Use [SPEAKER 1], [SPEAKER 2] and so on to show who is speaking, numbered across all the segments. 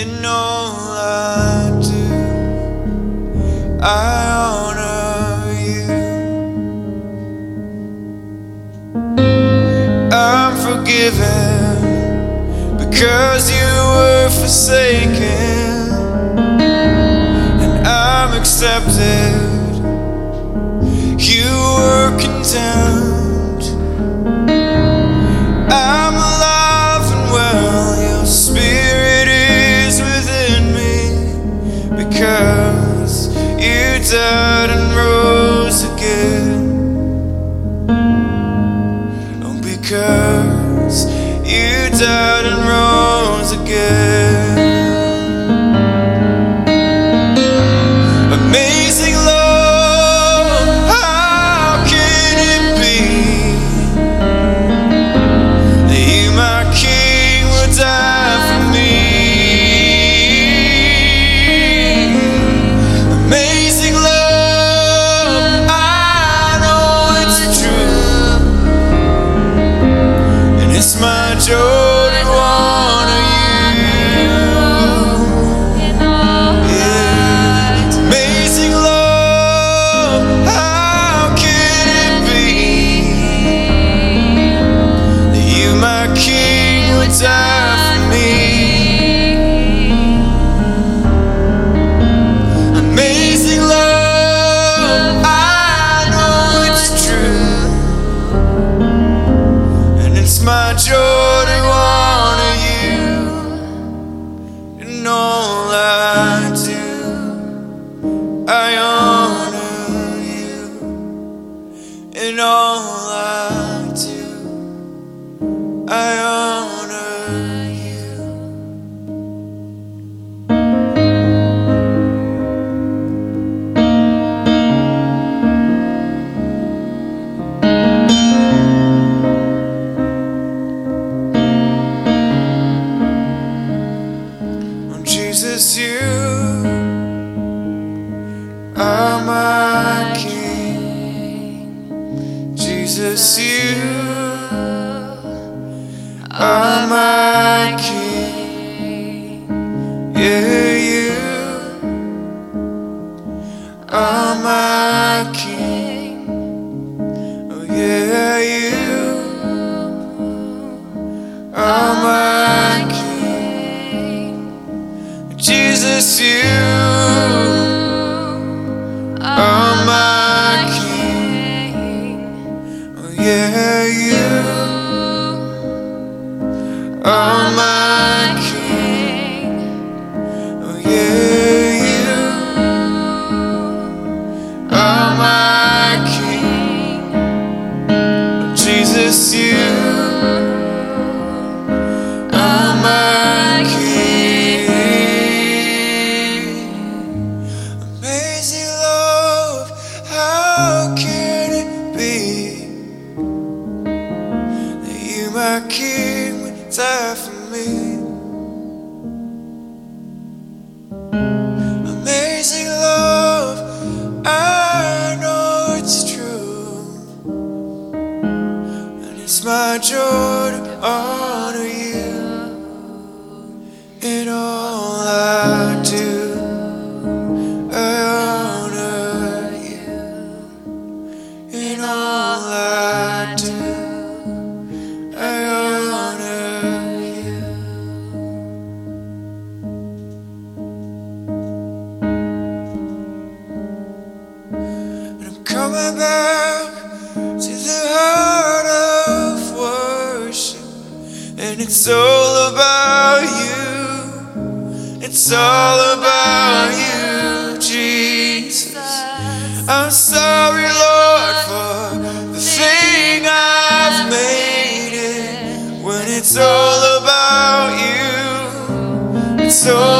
[SPEAKER 1] in all I do, I honor you. I'm forgiven because you were forsaken, and I'm accepted. You were condemned. time. sou.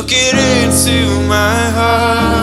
[SPEAKER 1] Look it into my heart.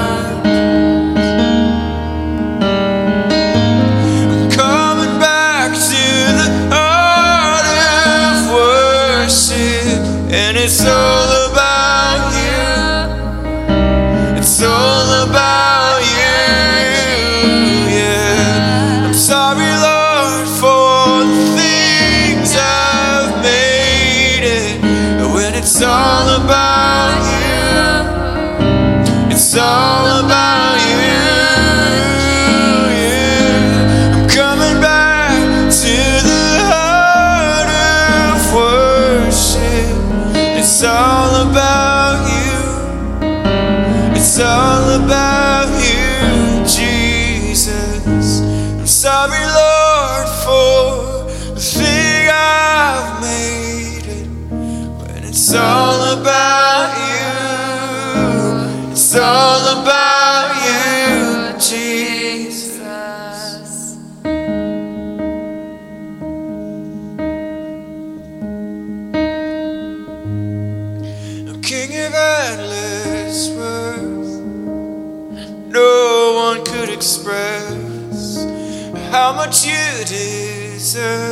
[SPEAKER 1] answer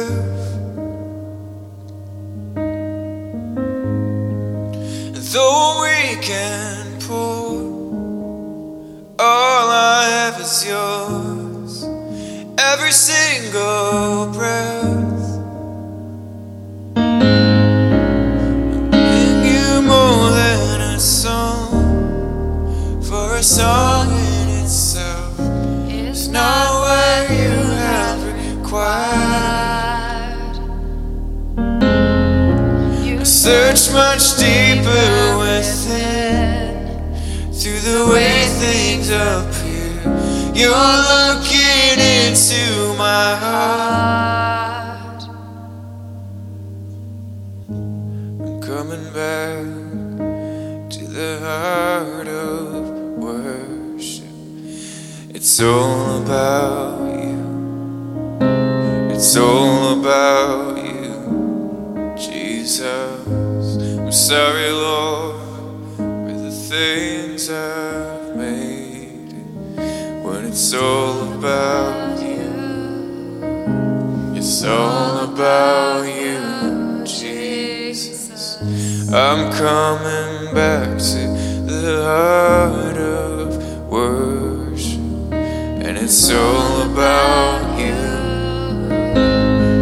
[SPEAKER 1] It's all about you.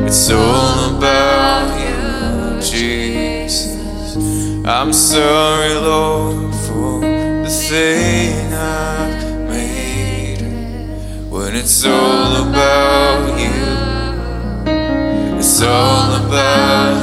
[SPEAKER 1] It's all about you, Jesus. I'm sorry, Lord, for the thing I've made. When it's all about you, it's all about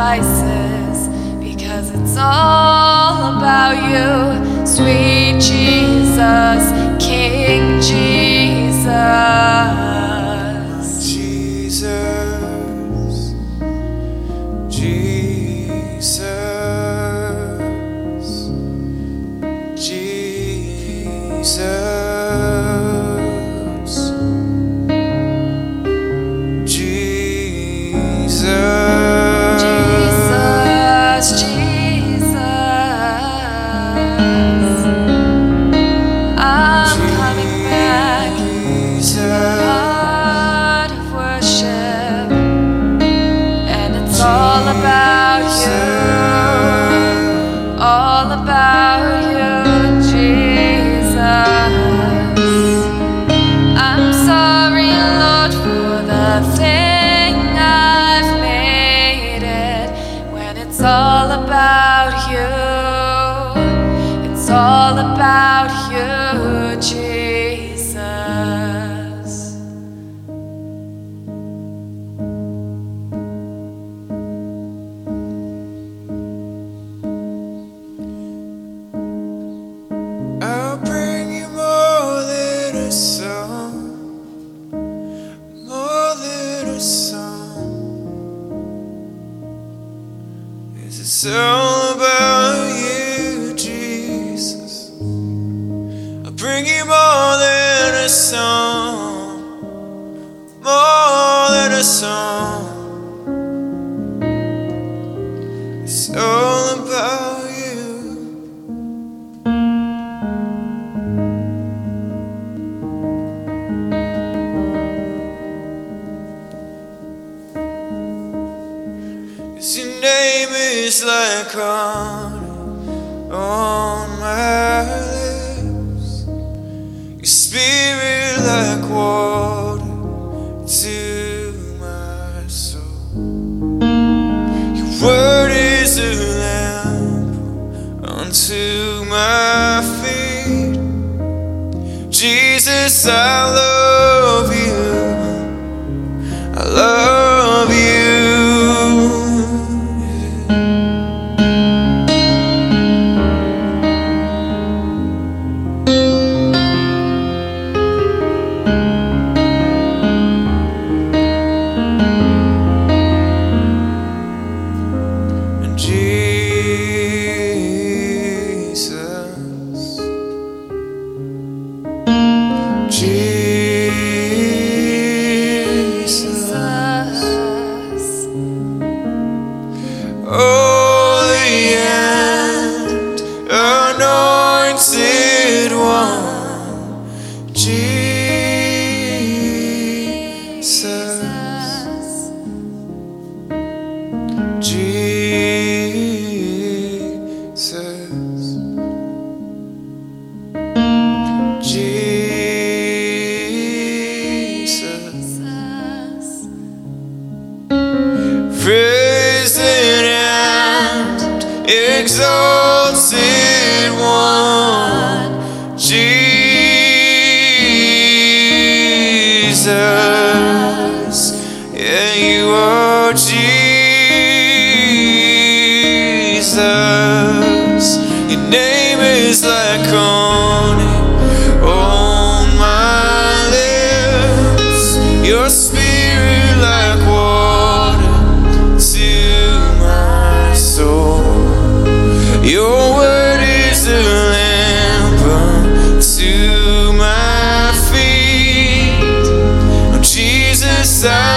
[SPEAKER 1] sacrifices because it's all about you, sweet Jesus, King Jesus. all about you, Jesus. deserve.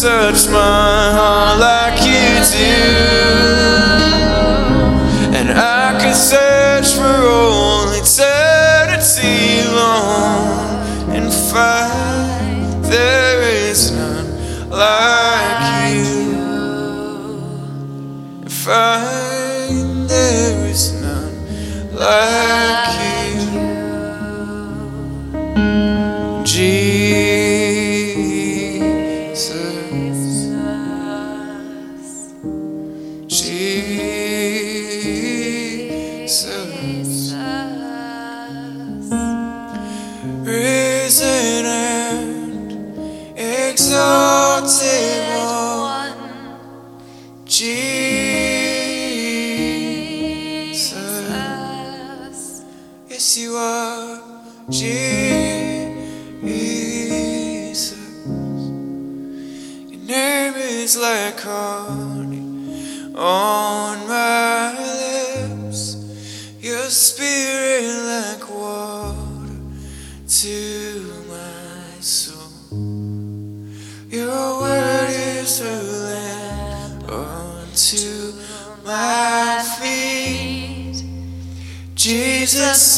[SPEAKER 1] search my heart like you do.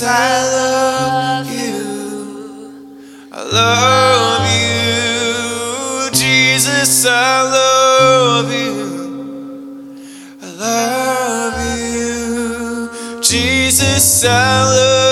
[SPEAKER 1] I love you. I love you, Jesus, I love you. I love you, Jesus, I love you.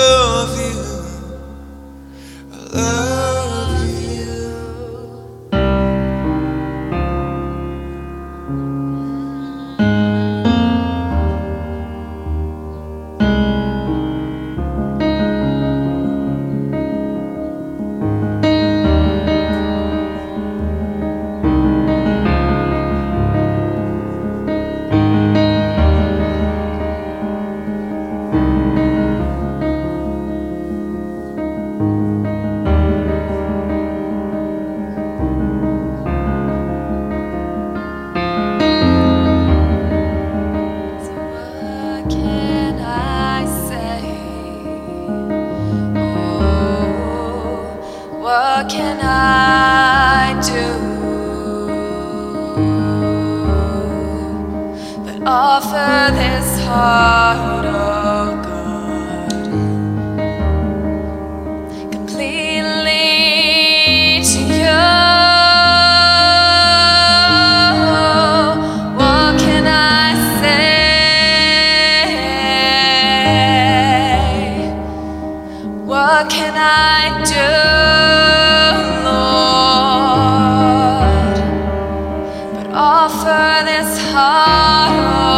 [SPEAKER 2] Oh.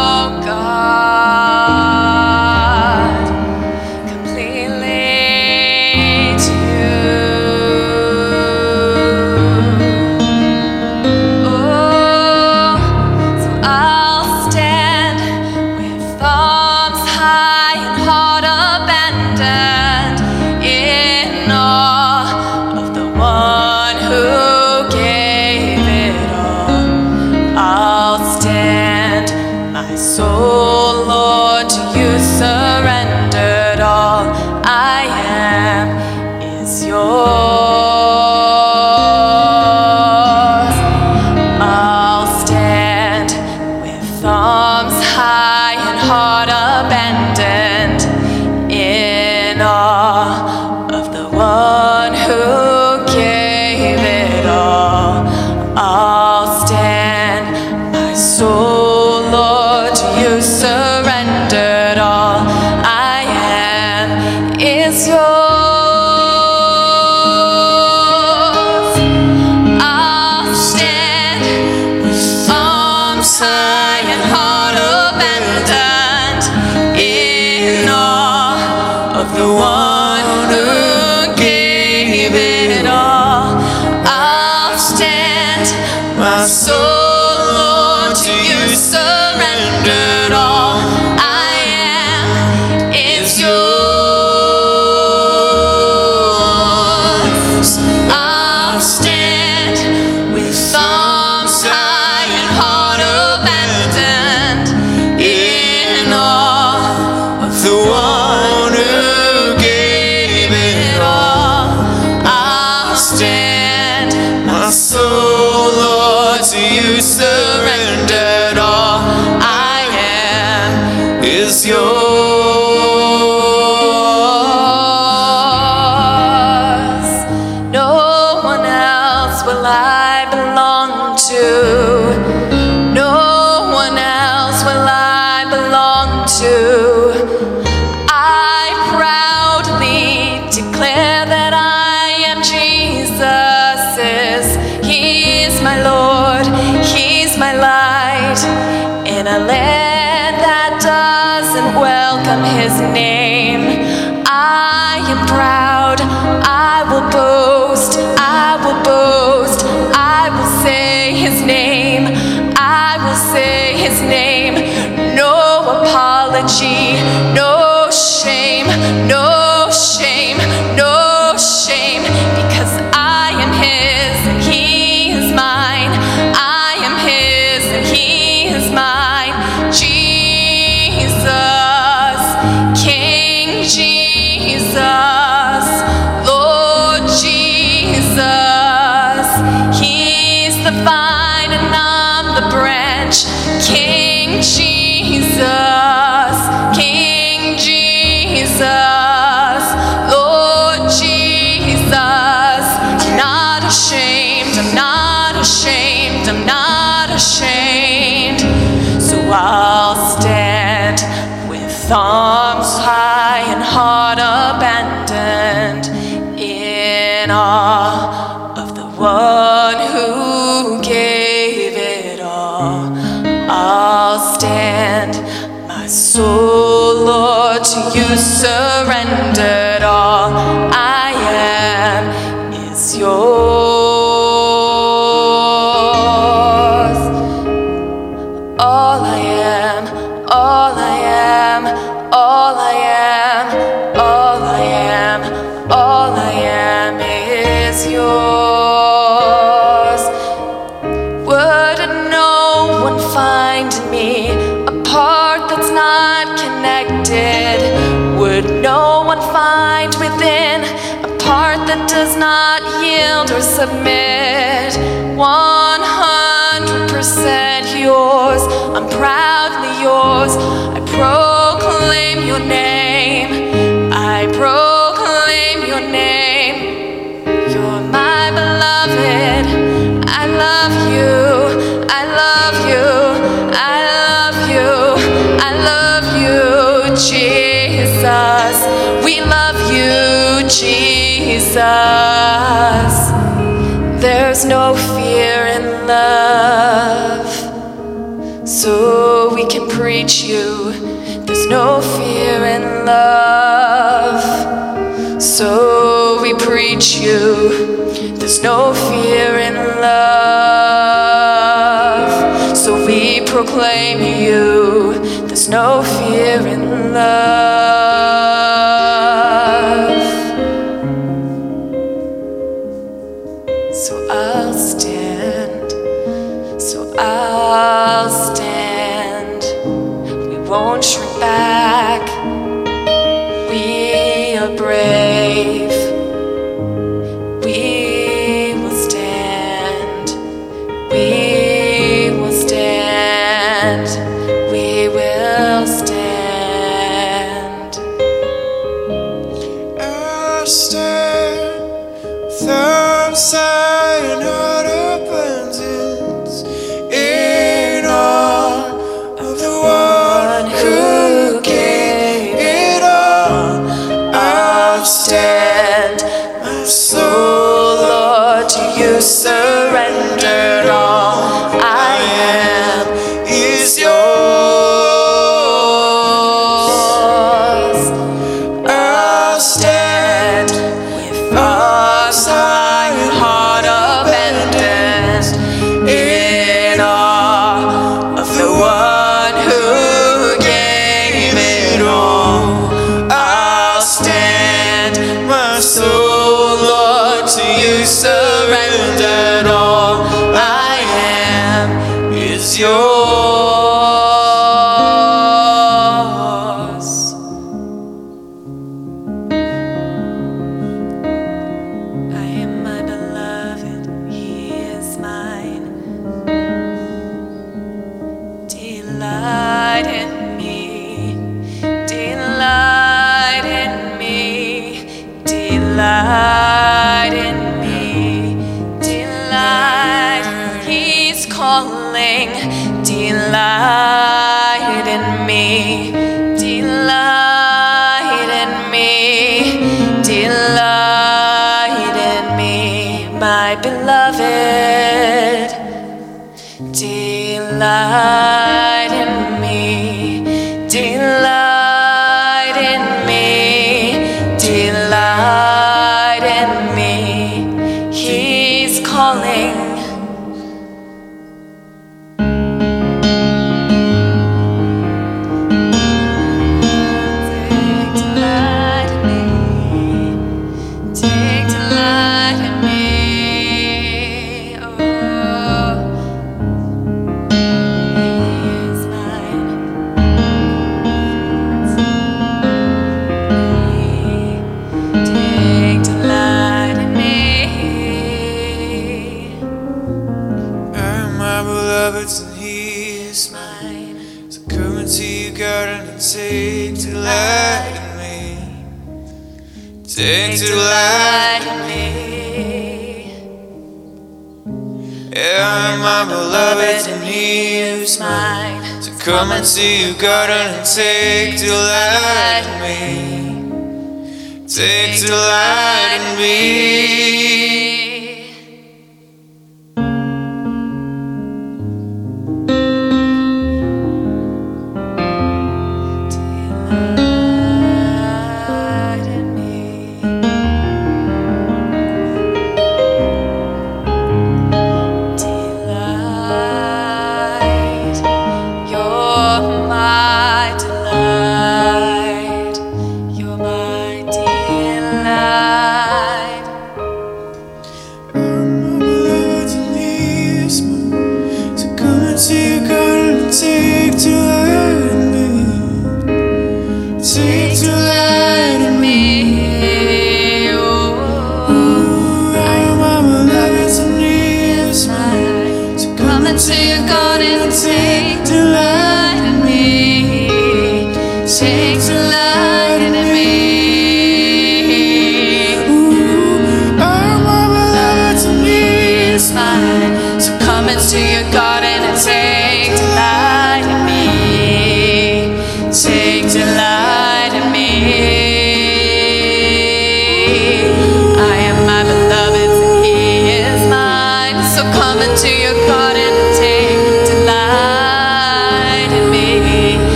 [SPEAKER 2] she wonder not yield or submit. 100% yours, I'm proudly yours. I proclaim your name. I proclaim. so we can preach you. There's no fear in love, so we preach you. There's no fear in love, so we proclaim you. There's no fear in love. back. surrender. Come into your garden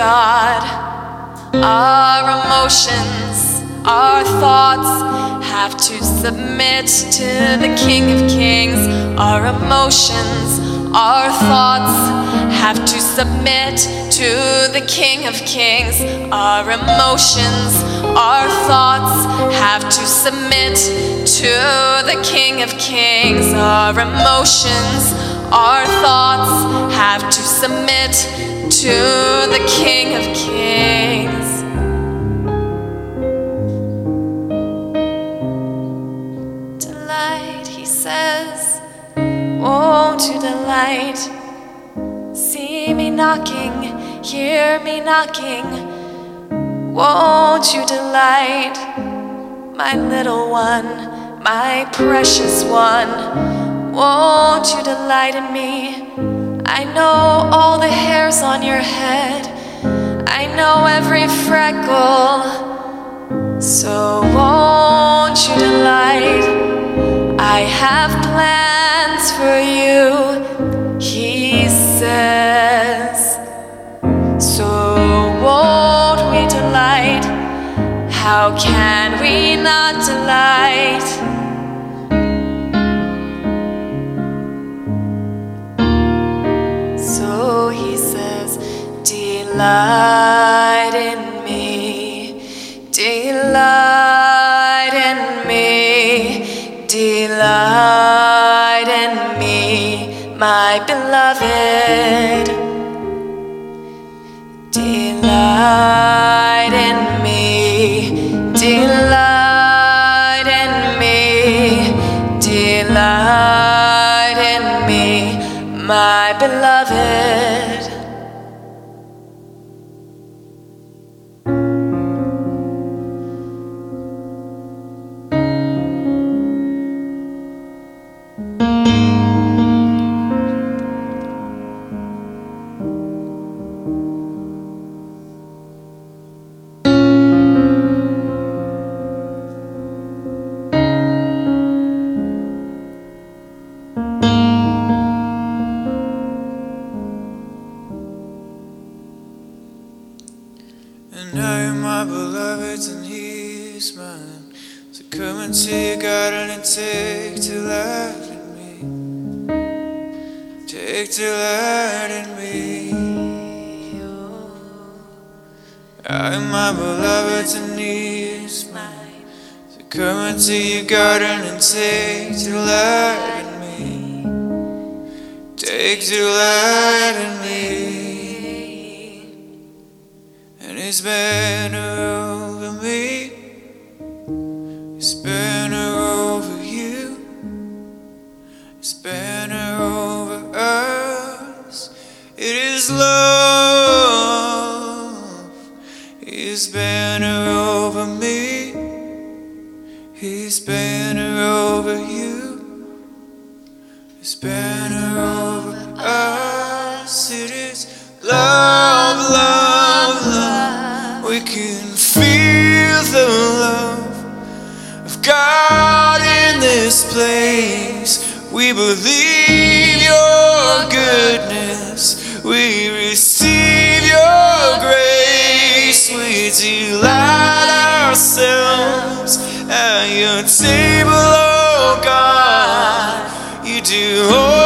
[SPEAKER 2] God. Our emotions, our thoughts have to submit to the King of Kings. Our emotions, our thoughts have to submit to the King of Kings. Our emotions, our thoughts have to submit to the King of Kings. Our emotions, our thoughts have to submit to the King of Kings. Delight, he says, won't you delight? See me knocking, hear me knocking. Won't you delight, my little one, my precious one? Won't you delight in me? I know all the hairs on your head, I know every freckle. So won't you delight? I have plans for you, he says. So won't we delight? How can we not delight? So he says, Delight in me, delight in me, delight in me, my beloved. Delight in me, delight in me, delight my beloved.
[SPEAKER 1] We believe your goodness. We receive your grace. We delight ourselves at your table, oh God. You do.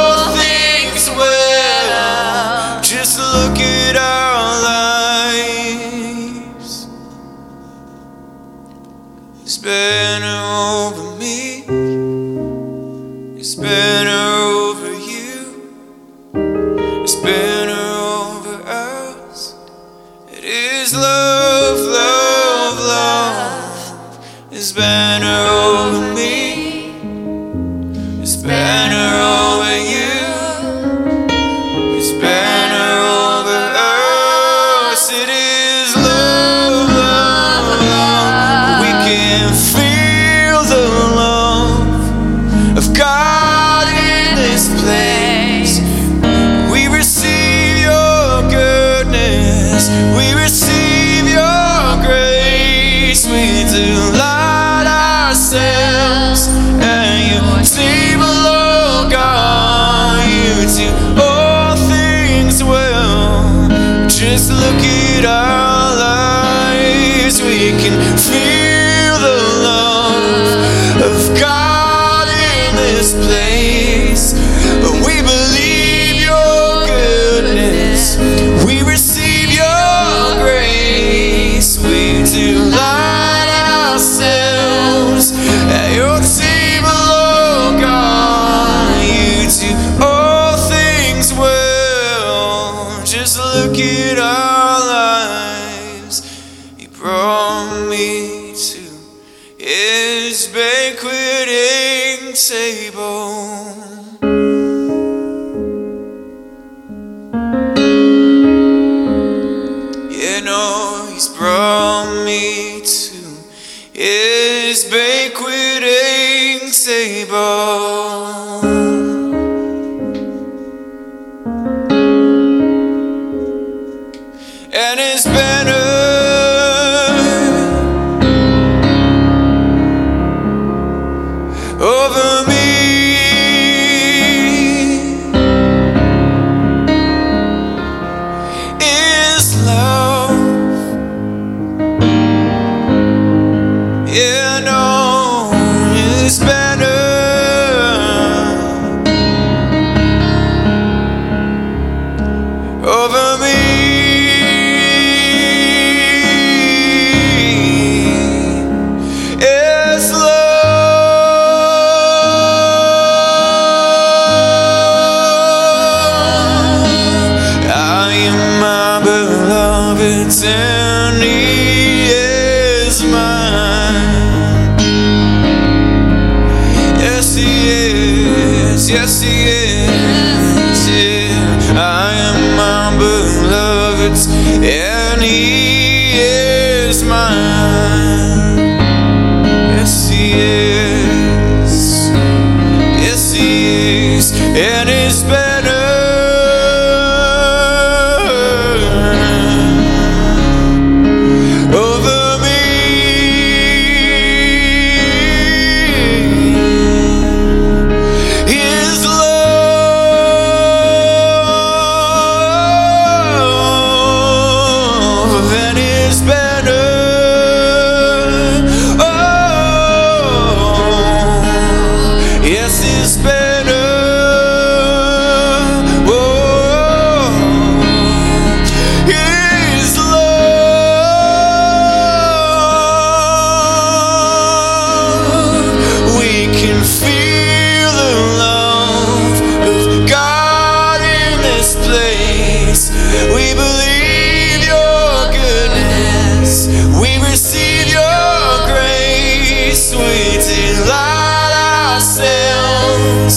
[SPEAKER 1] can free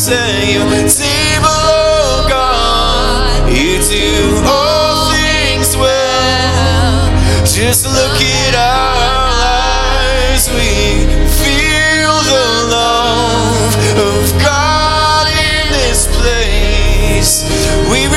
[SPEAKER 1] say you see below God, you do all things well. Just look at our lives, we feel the love of God in this place. We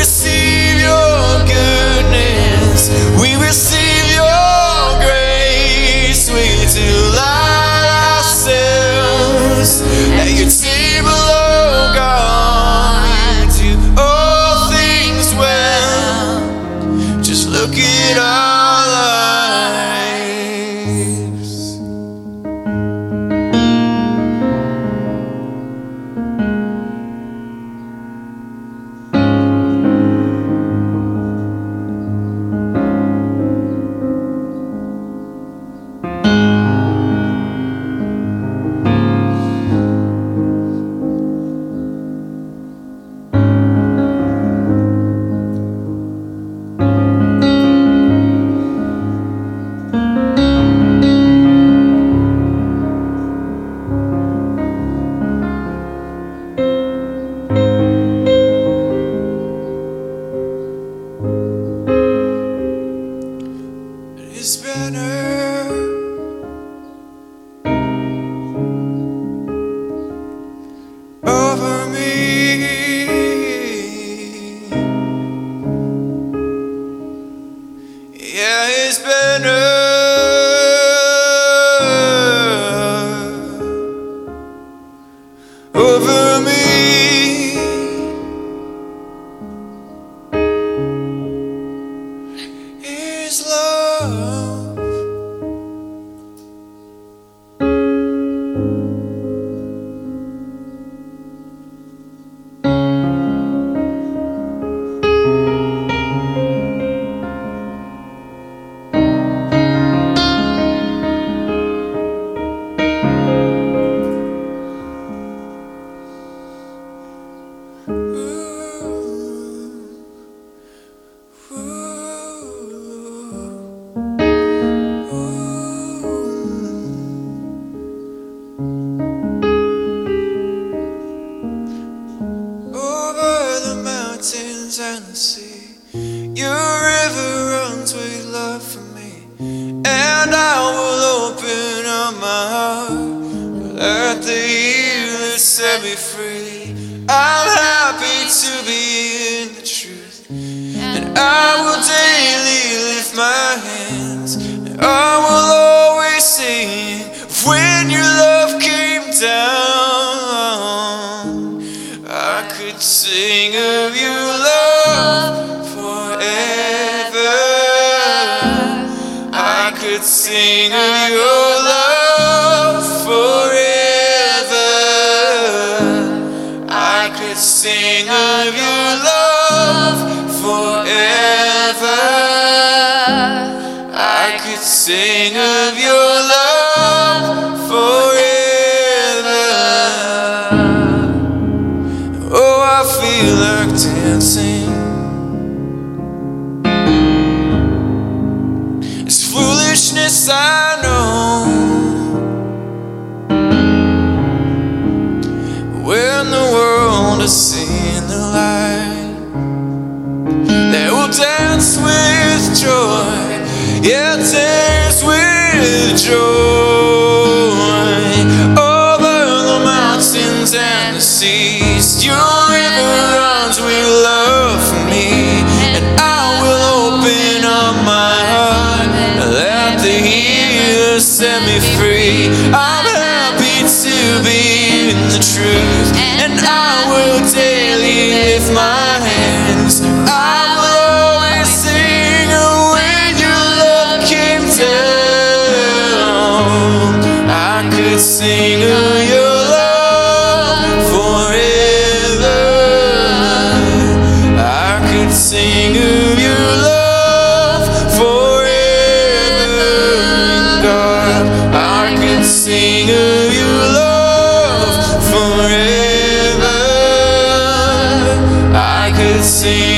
[SPEAKER 1] forever. I could sing of your love forever. I could sing of your love forever. I could sing of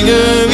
[SPEAKER 1] zingen